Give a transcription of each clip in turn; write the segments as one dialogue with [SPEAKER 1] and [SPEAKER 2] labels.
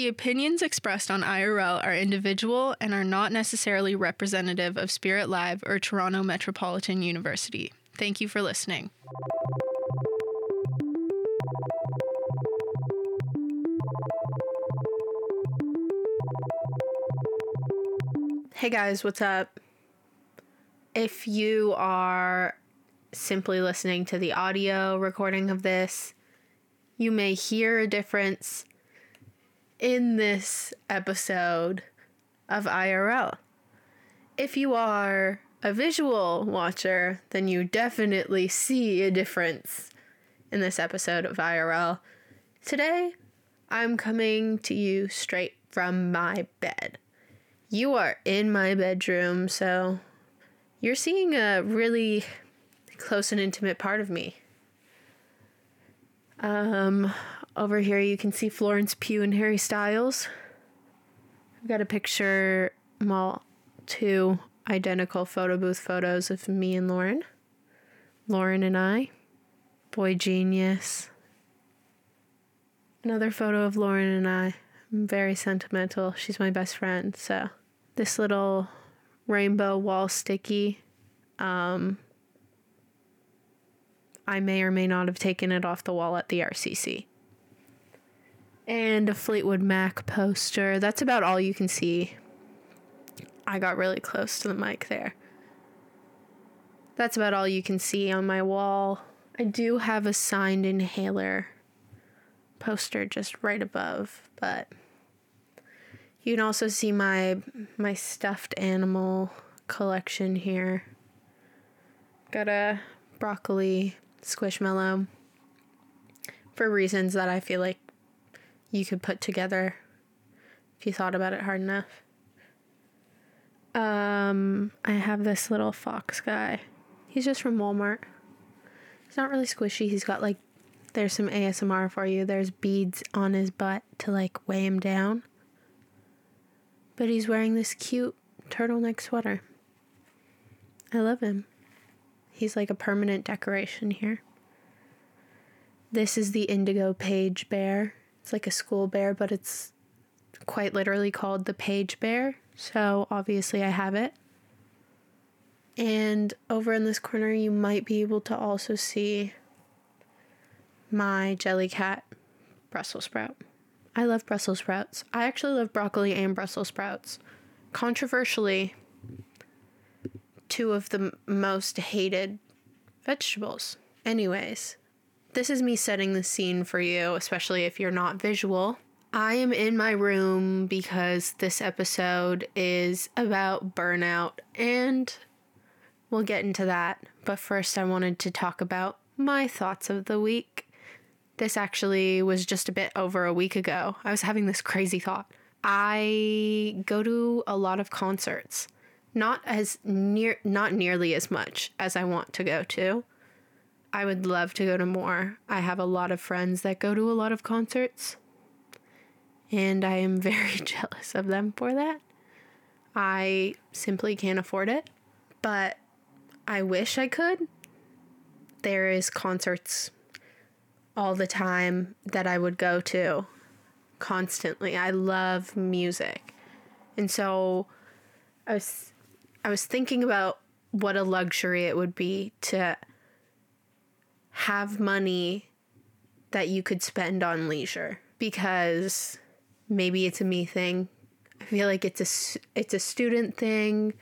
[SPEAKER 1] The opinions expressed on IRL are individual and are not necessarily representative of Spirit Live or Toronto Metropolitan University. Thank you for listening. Hey guys, what's up? If you are simply listening to the audio recording of this, you may hear a difference in this episode of IRL. If you are a visual watcher, then you definitely see a difference in this episode of IRL. Today, I'm coming to you straight from my bed. You are in my bedroom, so you're seeing a really close and intimate part of me. Um, over here you can see Florence Pugh and Harry Styles. I've got a picture, well, two identical photo booth photos of me and Lauren. Lauren and I. boygenius. Another photo of Lauren and I. I'm very sentimental. She's my best friend, so this little rainbow wall sticky. Um, I may or may not have taken it off the wall at the RCC. And a Fleetwood Mac poster. That's about all you can see. I got really close to the mic there. That's about all you can see on my wall. I do have a signed inhaler poster just right above, but you can also see my my stuffed animal collection here. Got a broccoli squishmallow for reasons that I feel like you could put together if you thought about it hard enough. Um, I have this little fox guy. He's just from Walmart. He's not really squishy. He's got like there's some ASMR for you. There's beads on his butt to like weigh him down but he's wearing this cute turtleneck sweater. I love him. He's like a permanent decoration here. This is the indigo page bear. It's like a school bear, but it's quite literally called the page bear. So obviously I have it. And over in this corner, you might be able to also see my Jellycat Brussels sprout. I love Brussels sprouts. I actually love broccoli and Brussels sprouts. Controversially, two of the m- most hated vegetables. Anyways, this is me setting the scene for you, especially if you're not visual. I am in my room because this episode is about burnout, and we'll get into that. But first, I wanted to talk about my thoughts of the week. This actually was just a bit over a week ago. I was having this crazy thought. I go to a lot of concerts. Not as near not nearly as much as I want to go to. I would love to go to more. I have a lot of friends that go to a lot of concerts. And I am very jealous of them for that. I simply can't afford it, but I wish I could. There is concerts all the time that I would go to constantly. I love music. And so I was I was thinking about what a luxury it would be to have money that you could spend on leisure because maybe it's a me thing. I feel like it's a it's a student thing,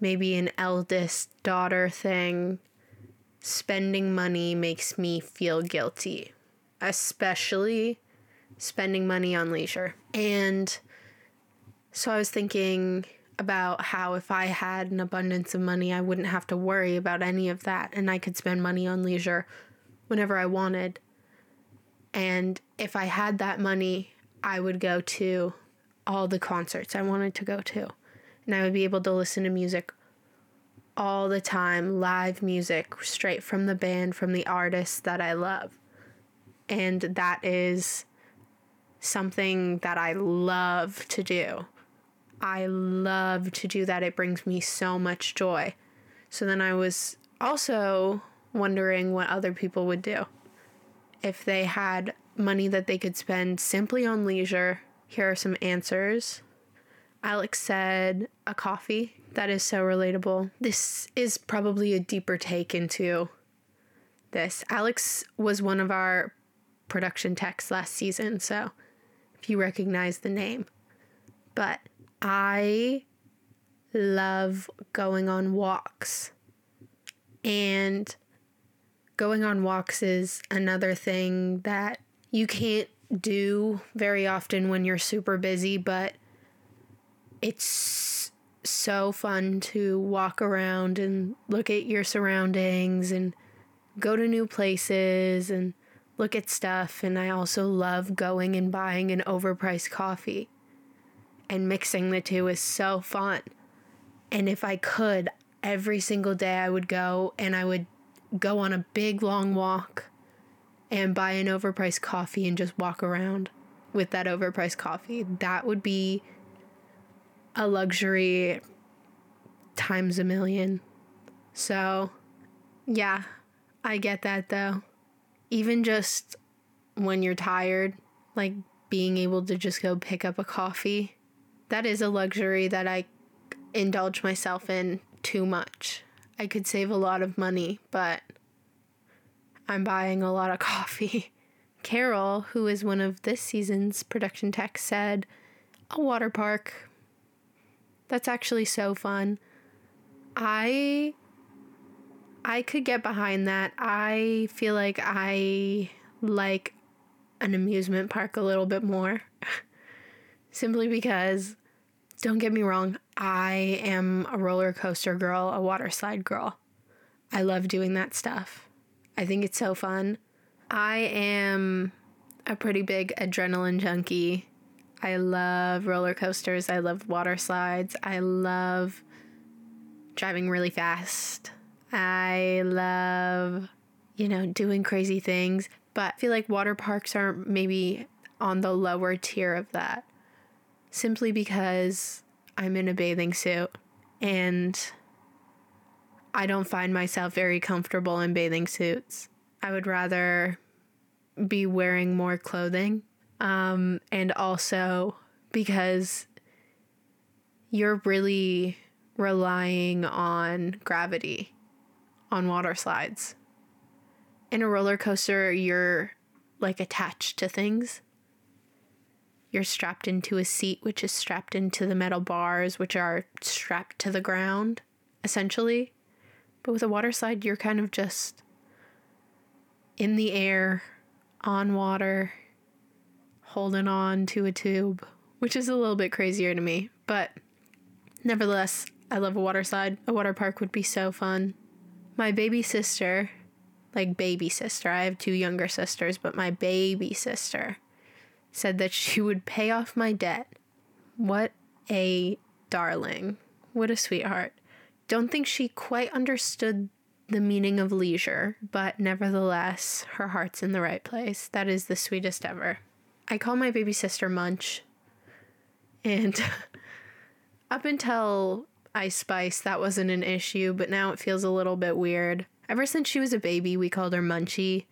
[SPEAKER 1] maybe an eldest daughter thing spending money makes me feel guilty, especially spending money on leisure. And so I was thinking about how if I had an abundance of money, I wouldn't have to worry about any of that and I could spend money on leisure whenever I wanted. And if I had that money, I would go to all the concerts I wanted to go to. And I would be able to listen to music all the time live music straight from the band, from the artists that I love. And that is something that I love to do. I love to do that. It brings me so much joy. So then I was also wondering what other people would do if they had money that they could spend simply on leisure Here are some answers. Alex said a coffee. That is so relatable. This is probably a deeper take into this. Alex was one of our production techs last season, so if you recognize the name. But I love going on walks. And going on walks is another thing that you can't do very often when you're super busy, but it's so fun to walk around and look at your surroundings and go to new places and look at stuff. And I also love going and buying an overpriced coffee. And mixing the two is so fun. And if I could, every single day I would go and I would go on a big long walk and buy an overpriced coffee and just walk around with that overpriced coffee. That would be a luxury times a million. So, yeah, I get that though. Even just when you're tired, like being able to just go pick up a coffee, that is a luxury that I indulge myself in too much. I could save a lot of money, but I'm buying a lot of coffee. Carol, who is one of this season's production techs, said, A water park. That's actually so fun. I I could get behind that. I feel like I like an amusement park a little bit more. Simply because don't get me wrong, I am a roller coaster girl, a water slide girl. I love doing that stuff. I think it's so fun. I am a pretty big adrenaline junkie. I love roller coasters. I love water slides. I love driving really fast. I love, you know, doing crazy things. But I feel like water parks are maybe on the lower tier of that simply because I'm in a bathing suit and I don't find myself very comfortable in bathing suits. I would rather be wearing more clothing. Um, and also because you're really relying on gravity on water slides. In a roller coaster, you're like attached to things. You're strapped into a seat, which is strapped into the metal bars, which are strapped to the ground, essentially. But with a water slide, you're kind of just in the air, on water, holding on to a tube, which is a little bit crazier to me. But nevertheless, I love a water slide. A water park would be so fun. My baby sister, like baby sister, I have two younger sisters, but my baby sister said that she would pay off my debt. What a darling. What a sweetheart don't think she quite understood the meaning of leisure, but nevertheless, her heart's in the right place. That is the sweetest ever. I call my baby sister Munch, and up until Ice Spice, that wasn't an issue, but now it feels a little bit weird. Ever since she was a baby, we called her Munchie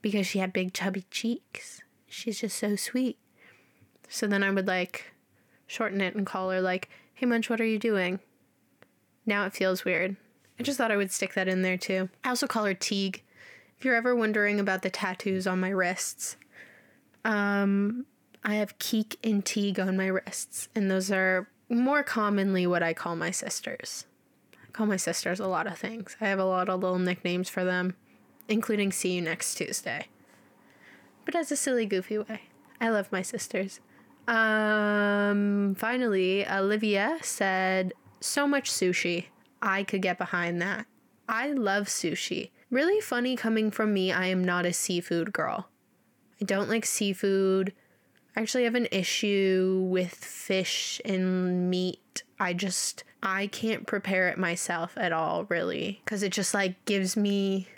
[SPEAKER 1] because she had big chubby cheeks. She's just so sweet. So then I would like shorten it and call her like, "Hey Munch, what are you doing?" Now it feels weird. I just thought I would stick that in there too. I also call her Teague. If you're ever wondering about the tattoos on my wrists, um, I have Keek and Teague on my wrists, and those are more commonly what I call my sisters. I call my sisters a lot of things. I have a lot of little nicknames for them, including See You Next Tuesday. But as a silly, goofy way. I love my sisters. Um, finally, Olivia said so much sushi. I could get behind that. I love sushi. Really funny coming from me, I am not a seafood girl. I don't like seafood. I actually have an issue with fish and meat. I just I can't prepare it myself at all, really, cuz it just like gives me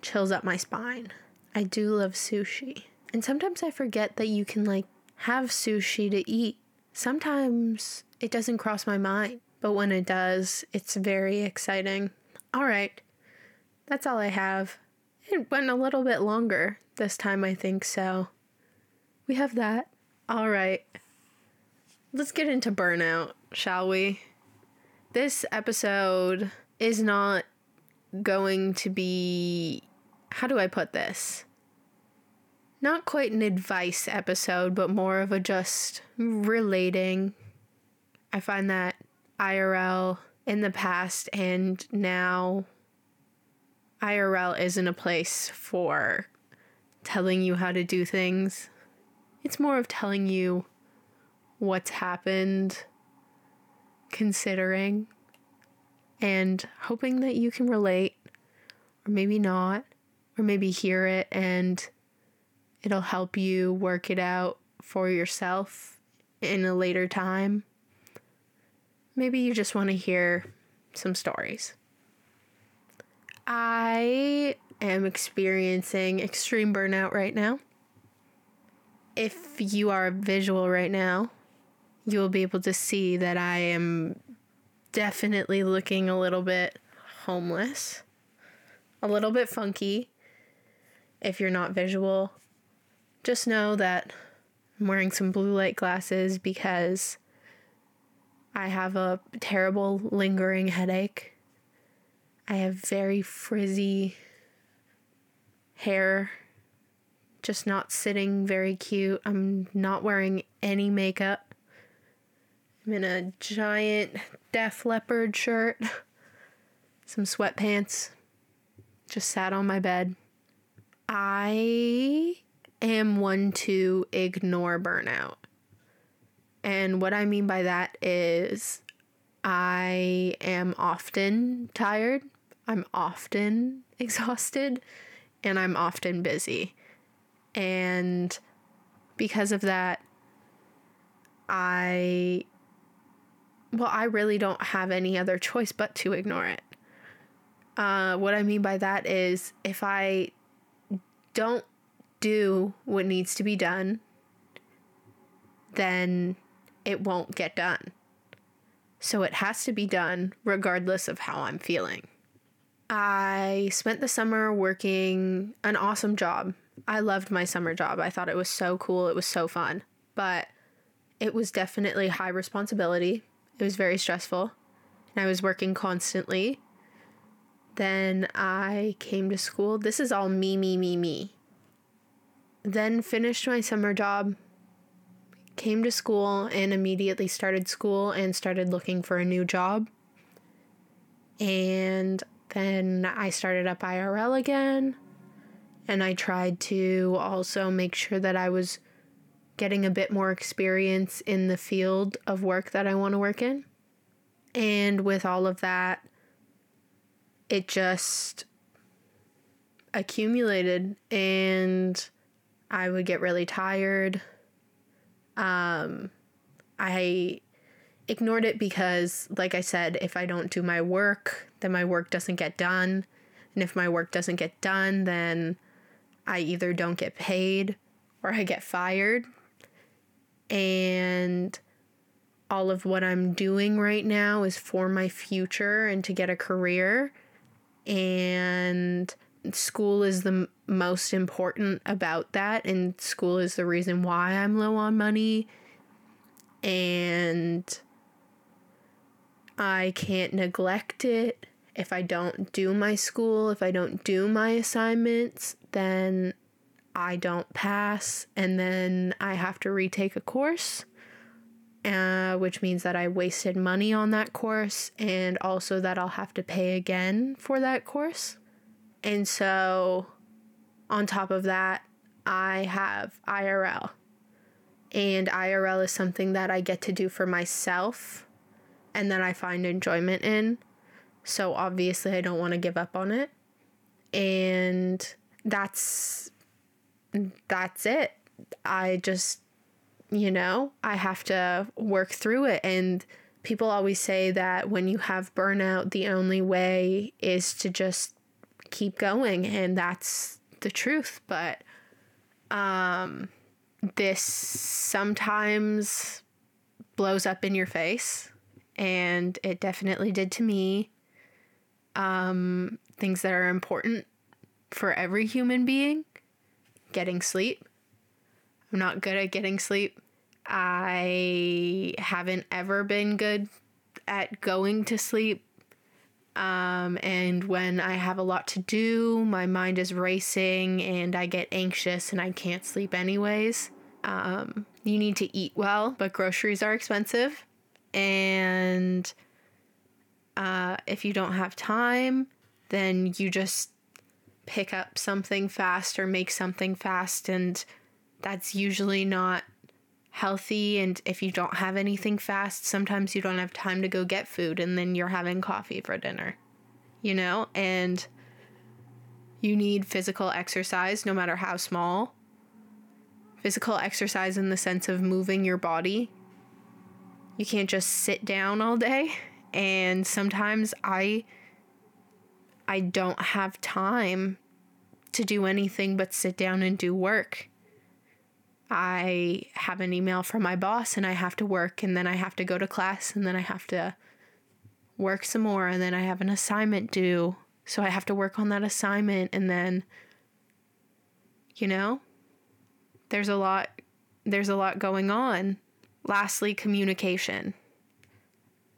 [SPEAKER 1] chills up my spine. I do love sushi. And sometimes I forget that you can like have sushi to eat. Sometimes it doesn't cross my mind but when it does, it's very exciting. All right, that's all I have. It went a little bit longer this time, I think, so we have that. All right. Let's get into burnout, shall we? This episode is not going to be. How do I put this? Not quite an advice episode, but more of a just relating. I find that IRL in the past and now IRL isn't a place for telling you how to do things. It's more of telling you what's happened, considering, and hoping that you can relate, or maybe not, or maybe hear it and it'll help you work it out for yourself in a later time. Maybe you just want to hear some stories. I am experiencing extreme burnout right now. If you are visual right now, you will be able to see that I am definitely looking a little bit homeless, a little bit funky. If you're not visual, just know that I'm wearing some blue light glasses because I have a terrible lingering headache. I have very frizzy hair, just not sitting very cute. I'm not wearing any makeup. I'm in a giant Def Leppard shirt, some sweatpants, just sat on my bed. I am one to ignore burnout. And what I mean by that is I am often tired, I'm often exhausted, and I'm often busy. And because of that, I, well, I really don't have any other choice but to ignore it. Uh, what I mean by that is if I don't do what needs to be done, then it won't get done. So it has to be done regardless of how I'm feeling. I spent the summer working an awesome job. I loved my summer job. I thought it was so cool. It was so fun. But it was definitely high responsibility. It was very stressful. And I was working constantly. Then I came to school. This is all me, me, me, me then finished my summer job, came to school, and immediately started school and started looking for a new job. And then I started up IRL again. And I tried to also make sure that I was getting a bit more experience in the field of work that I want to work in. And with all of that, it just accumulated and I would get really tired. Um, I ignored it because, like I said, if I don't do my work, then my work doesn't get done. And if my work doesn't get done, then I either don't get paid or I get fired. And all of what I'm doing right now is for my future and to get a career. And school is the most important about that and school is the reason why I'm low on money and I can't neglect it if I don't do my school, if I don't do my assignments, then I don't pass and then I have to retake a course. Uh, which means that I wasted money on that course and also that I'll have to pay again for that course. And so, on top of that, I have IRL. And IRL is something that I get to do for myself and that I find enjoyment in. So, obviously, I don't want to give up on it. And that's that's it. I just you know, I have to work through it. And people always say that when you have burnout, the only way is to just keep going. And that's the truth. But um this sometimes blows up in your face. And it definitely did to me. Um things that are important for every human being getting sleep. I'm not good at getting sleep I haven't ever been good at going to sleep. Um, and when I have a lot to do, my mind is racing and I get anxious and I can't sleep anyways. Um, you need to eat well, but groceries are expensive. And uh, if you don't have time, then you just pick up something fast or make something fast. And that's usually not healthy. And if you don't have anything fast, sometimes you don't have time to go get food and then you're having coffee for dinner, you know? And you need physical exercise, no matter how small. Physical exercise in the sense of moving your body. You can't just sit down all day. And sometimes I I don't have time to do anything but sit down and do work. I have an email from my boss and I have to work and then I have to go to class and then I have to work some more and then I have an assignment due. So I have to work on that assignment and then you know there's a lot there's a lot going on. Lastly, communication.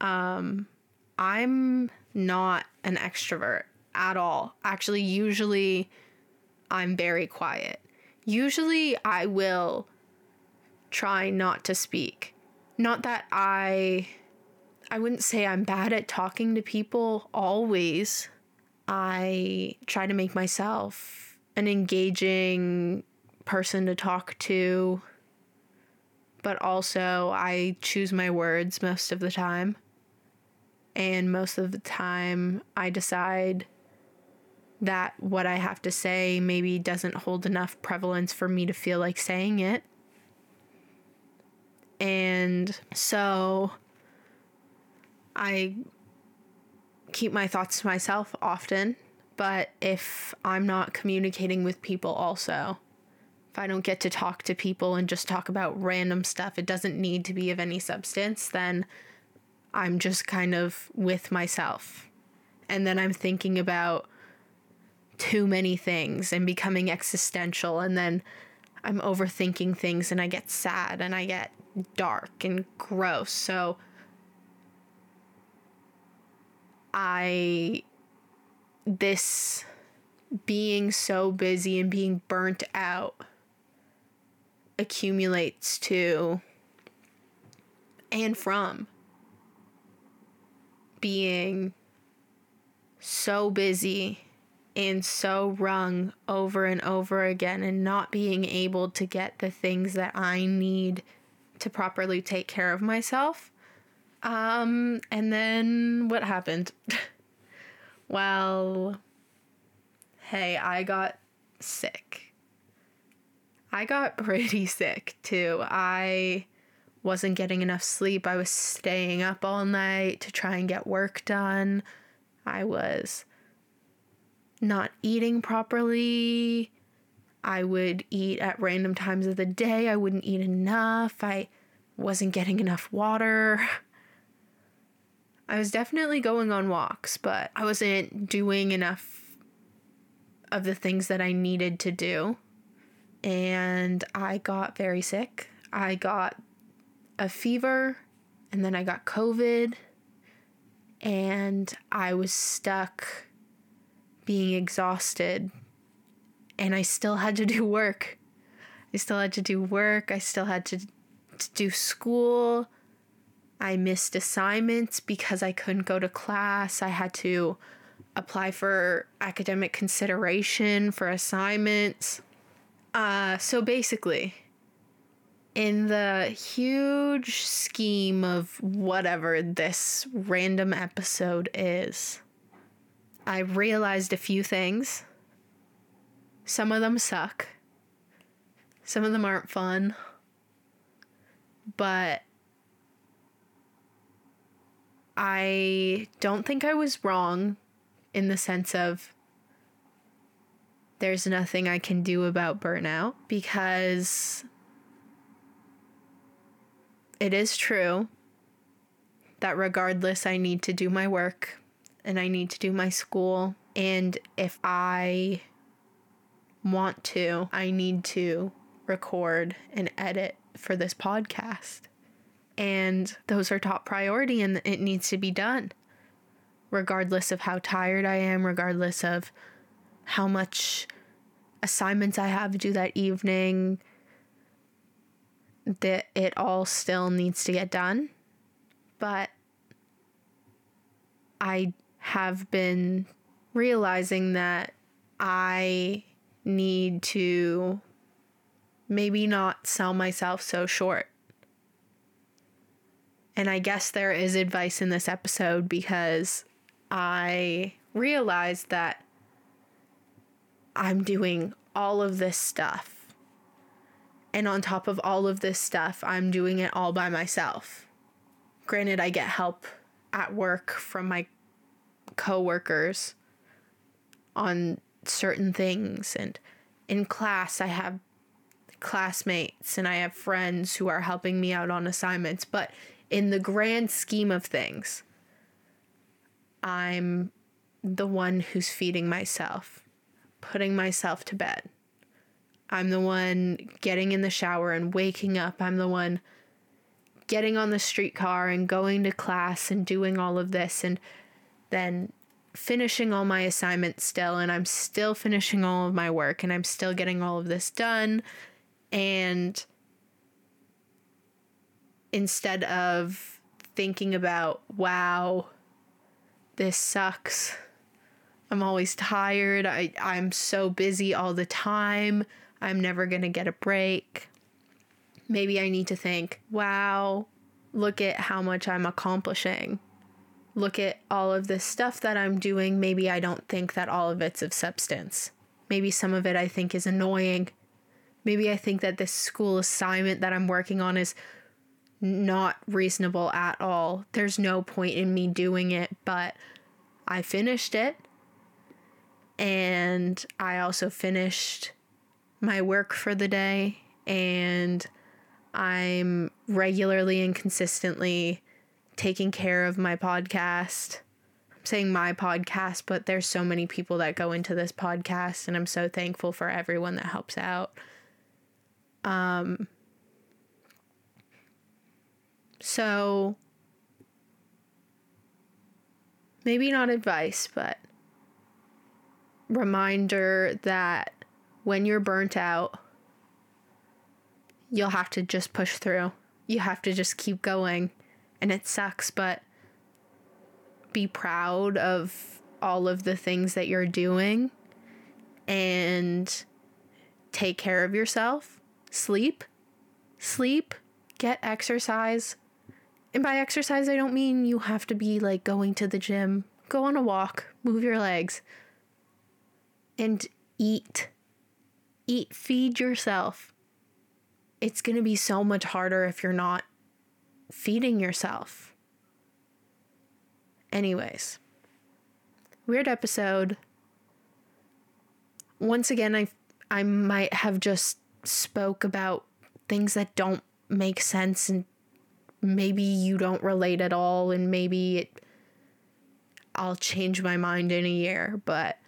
[SPEAKER 1] Um I'm not an extrovert at all. Actually, usually I'm very quiet. Usually I will try not to speak. Not that I I wouldn't say I'm bad at talking to people always. I try to make myself an engaging person to talk to, but also I choose my words most of the time. And most of the time, I decide that what I have to say maybe doesn't hold enough prevalence for me to feel like saying it. And so I keep my thoughts to myself often, but if I'm not communicating with people also, if I don't get to talk to people and just talk about random stuff, it doesn't need to be of any substance, then I'm just kind of with myself. And then I'm thinking about too many things and becoming existential and then I'm overthinking things and I get sad and I get dark and gross. So I this being so busy and being burnt out accumulates to and from being so busy and so wrung over and over again and not being able to get the things that I need to properly take care of myself. Um, and then what happened? well, hey, I got sick. I got pretty sick too. I wasn't getting enough sleep. I was staying up all night to try and get work done. I was not eating properly. I would eat at random times of the day. I wouldn't eat enough. I wasn't getting enough water. I was definitely going on walks, but I wasn't doing enough of the things that I needed to do. And I got very sick. I got a fever, and then I got COVID, and I was stuck being exhausted and I still had to do work. I still had to do work. I still had to, to do school. I missed assignments because I couldn't go to class. I had to apply for academic consideration for assignments. Uh, so basically, in the huge scheme of whatever this random episode is, I realized a few things. Some of them suck. Some of them aren't fun. But I don't think I was wrong in the sense of there's nothing I can do about burnout because it is true that regardless, I need to do my work and I need to do my school. And if I want to, I need to record and edit for this podcast. And those are top priority and it needs to be done. Regardless of how tired I am, regardless of how much assignments I have to do that evening, that it all still needs to get done. But I have been realizing that I need to maybe not sell myself so short. And I guess there is advice in this episode because I realized that I'm doing all of this stuff. And on top of all of this stuff, I'm doing it all by myself. Granted, I get help at work from my coworkers on certain things and in class I have classmates and I have friends who are helping me out on assignments, but in the grand scheme of things, I'm the one who's feeding myself, putting myself to bed. I'm the one getting in the shower and waking up. I'm the one getting on the streetcar and going to class and doing all of this and then finishing all my assignments still and I'm still finishing all of my work and I'm still getting all of this done and instead of thinking about wow this sucks. I'm always tired. I I'm so busy all the time. I'm never going to get a break. Maybe I need to think wow look at how much I'm accomplishing look at all of this stuff that I'm doing, maybe I don't think that all of it's of substance. Maybe some of it I think is annoying. Maybe I think that this school assignment that I'm working on is not reasonable at all. There's no point in me doing it, but I finished it. And I also finished my work for the day. And I'm regularly and consistently taking care of my podcast. I'm saying my podcast, but there's so many people that go into this podcast, and I'm so thankful for everyone that helps out. Um, so maybe not advice, but reminder that when you're burnt out, you'll have to just push through. You have to just keep going and it sucks, but be proud of all of the things that you're doing and take care of yourself. Sleep, sleep, get exercise. And by exercise, I don't mean you have to be like going to the gym. Go on a walk, move your legs, and eat. Eat, feed yourself. It's going to be so much harder if you're not feeding yourself. Anyways, weird episode. Once again, I I might have just spoke about things that don't make sense and maybe you don't relate at all and maybe it I'll change my mind in a year, but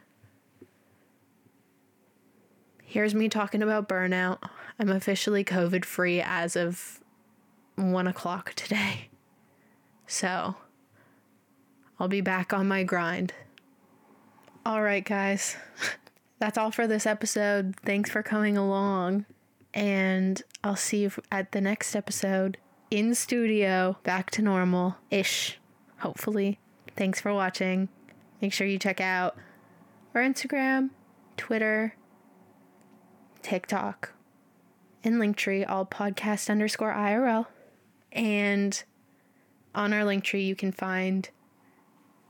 [SPEAKER 1] here's me talking about burnout. I'm officially COVID free as of one o'clock today. So I'll be back on my grind. All right, guys. That's all for this episode. Thanks for coming along. And I'll see you at the next episode in studio, back to normal ish, hopefully. Thanks for watching. Make sure you check out our Instagram, Twitter, TikTok, and Linktree, all podcast underscore IRL. And on our Linktree, you can find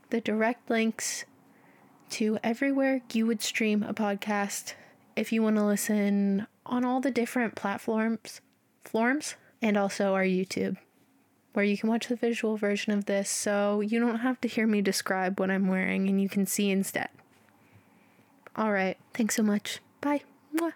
[SPEAKER 1] the direct links to everywhere you would stream a podcast if you want to listen on all the different platforms, forms, and also our YouTube, where you can watch the visual version of this so you don't have to hear me describe what I'm wearing and you can see instead. All right, thanks so much. Bye. Mwah.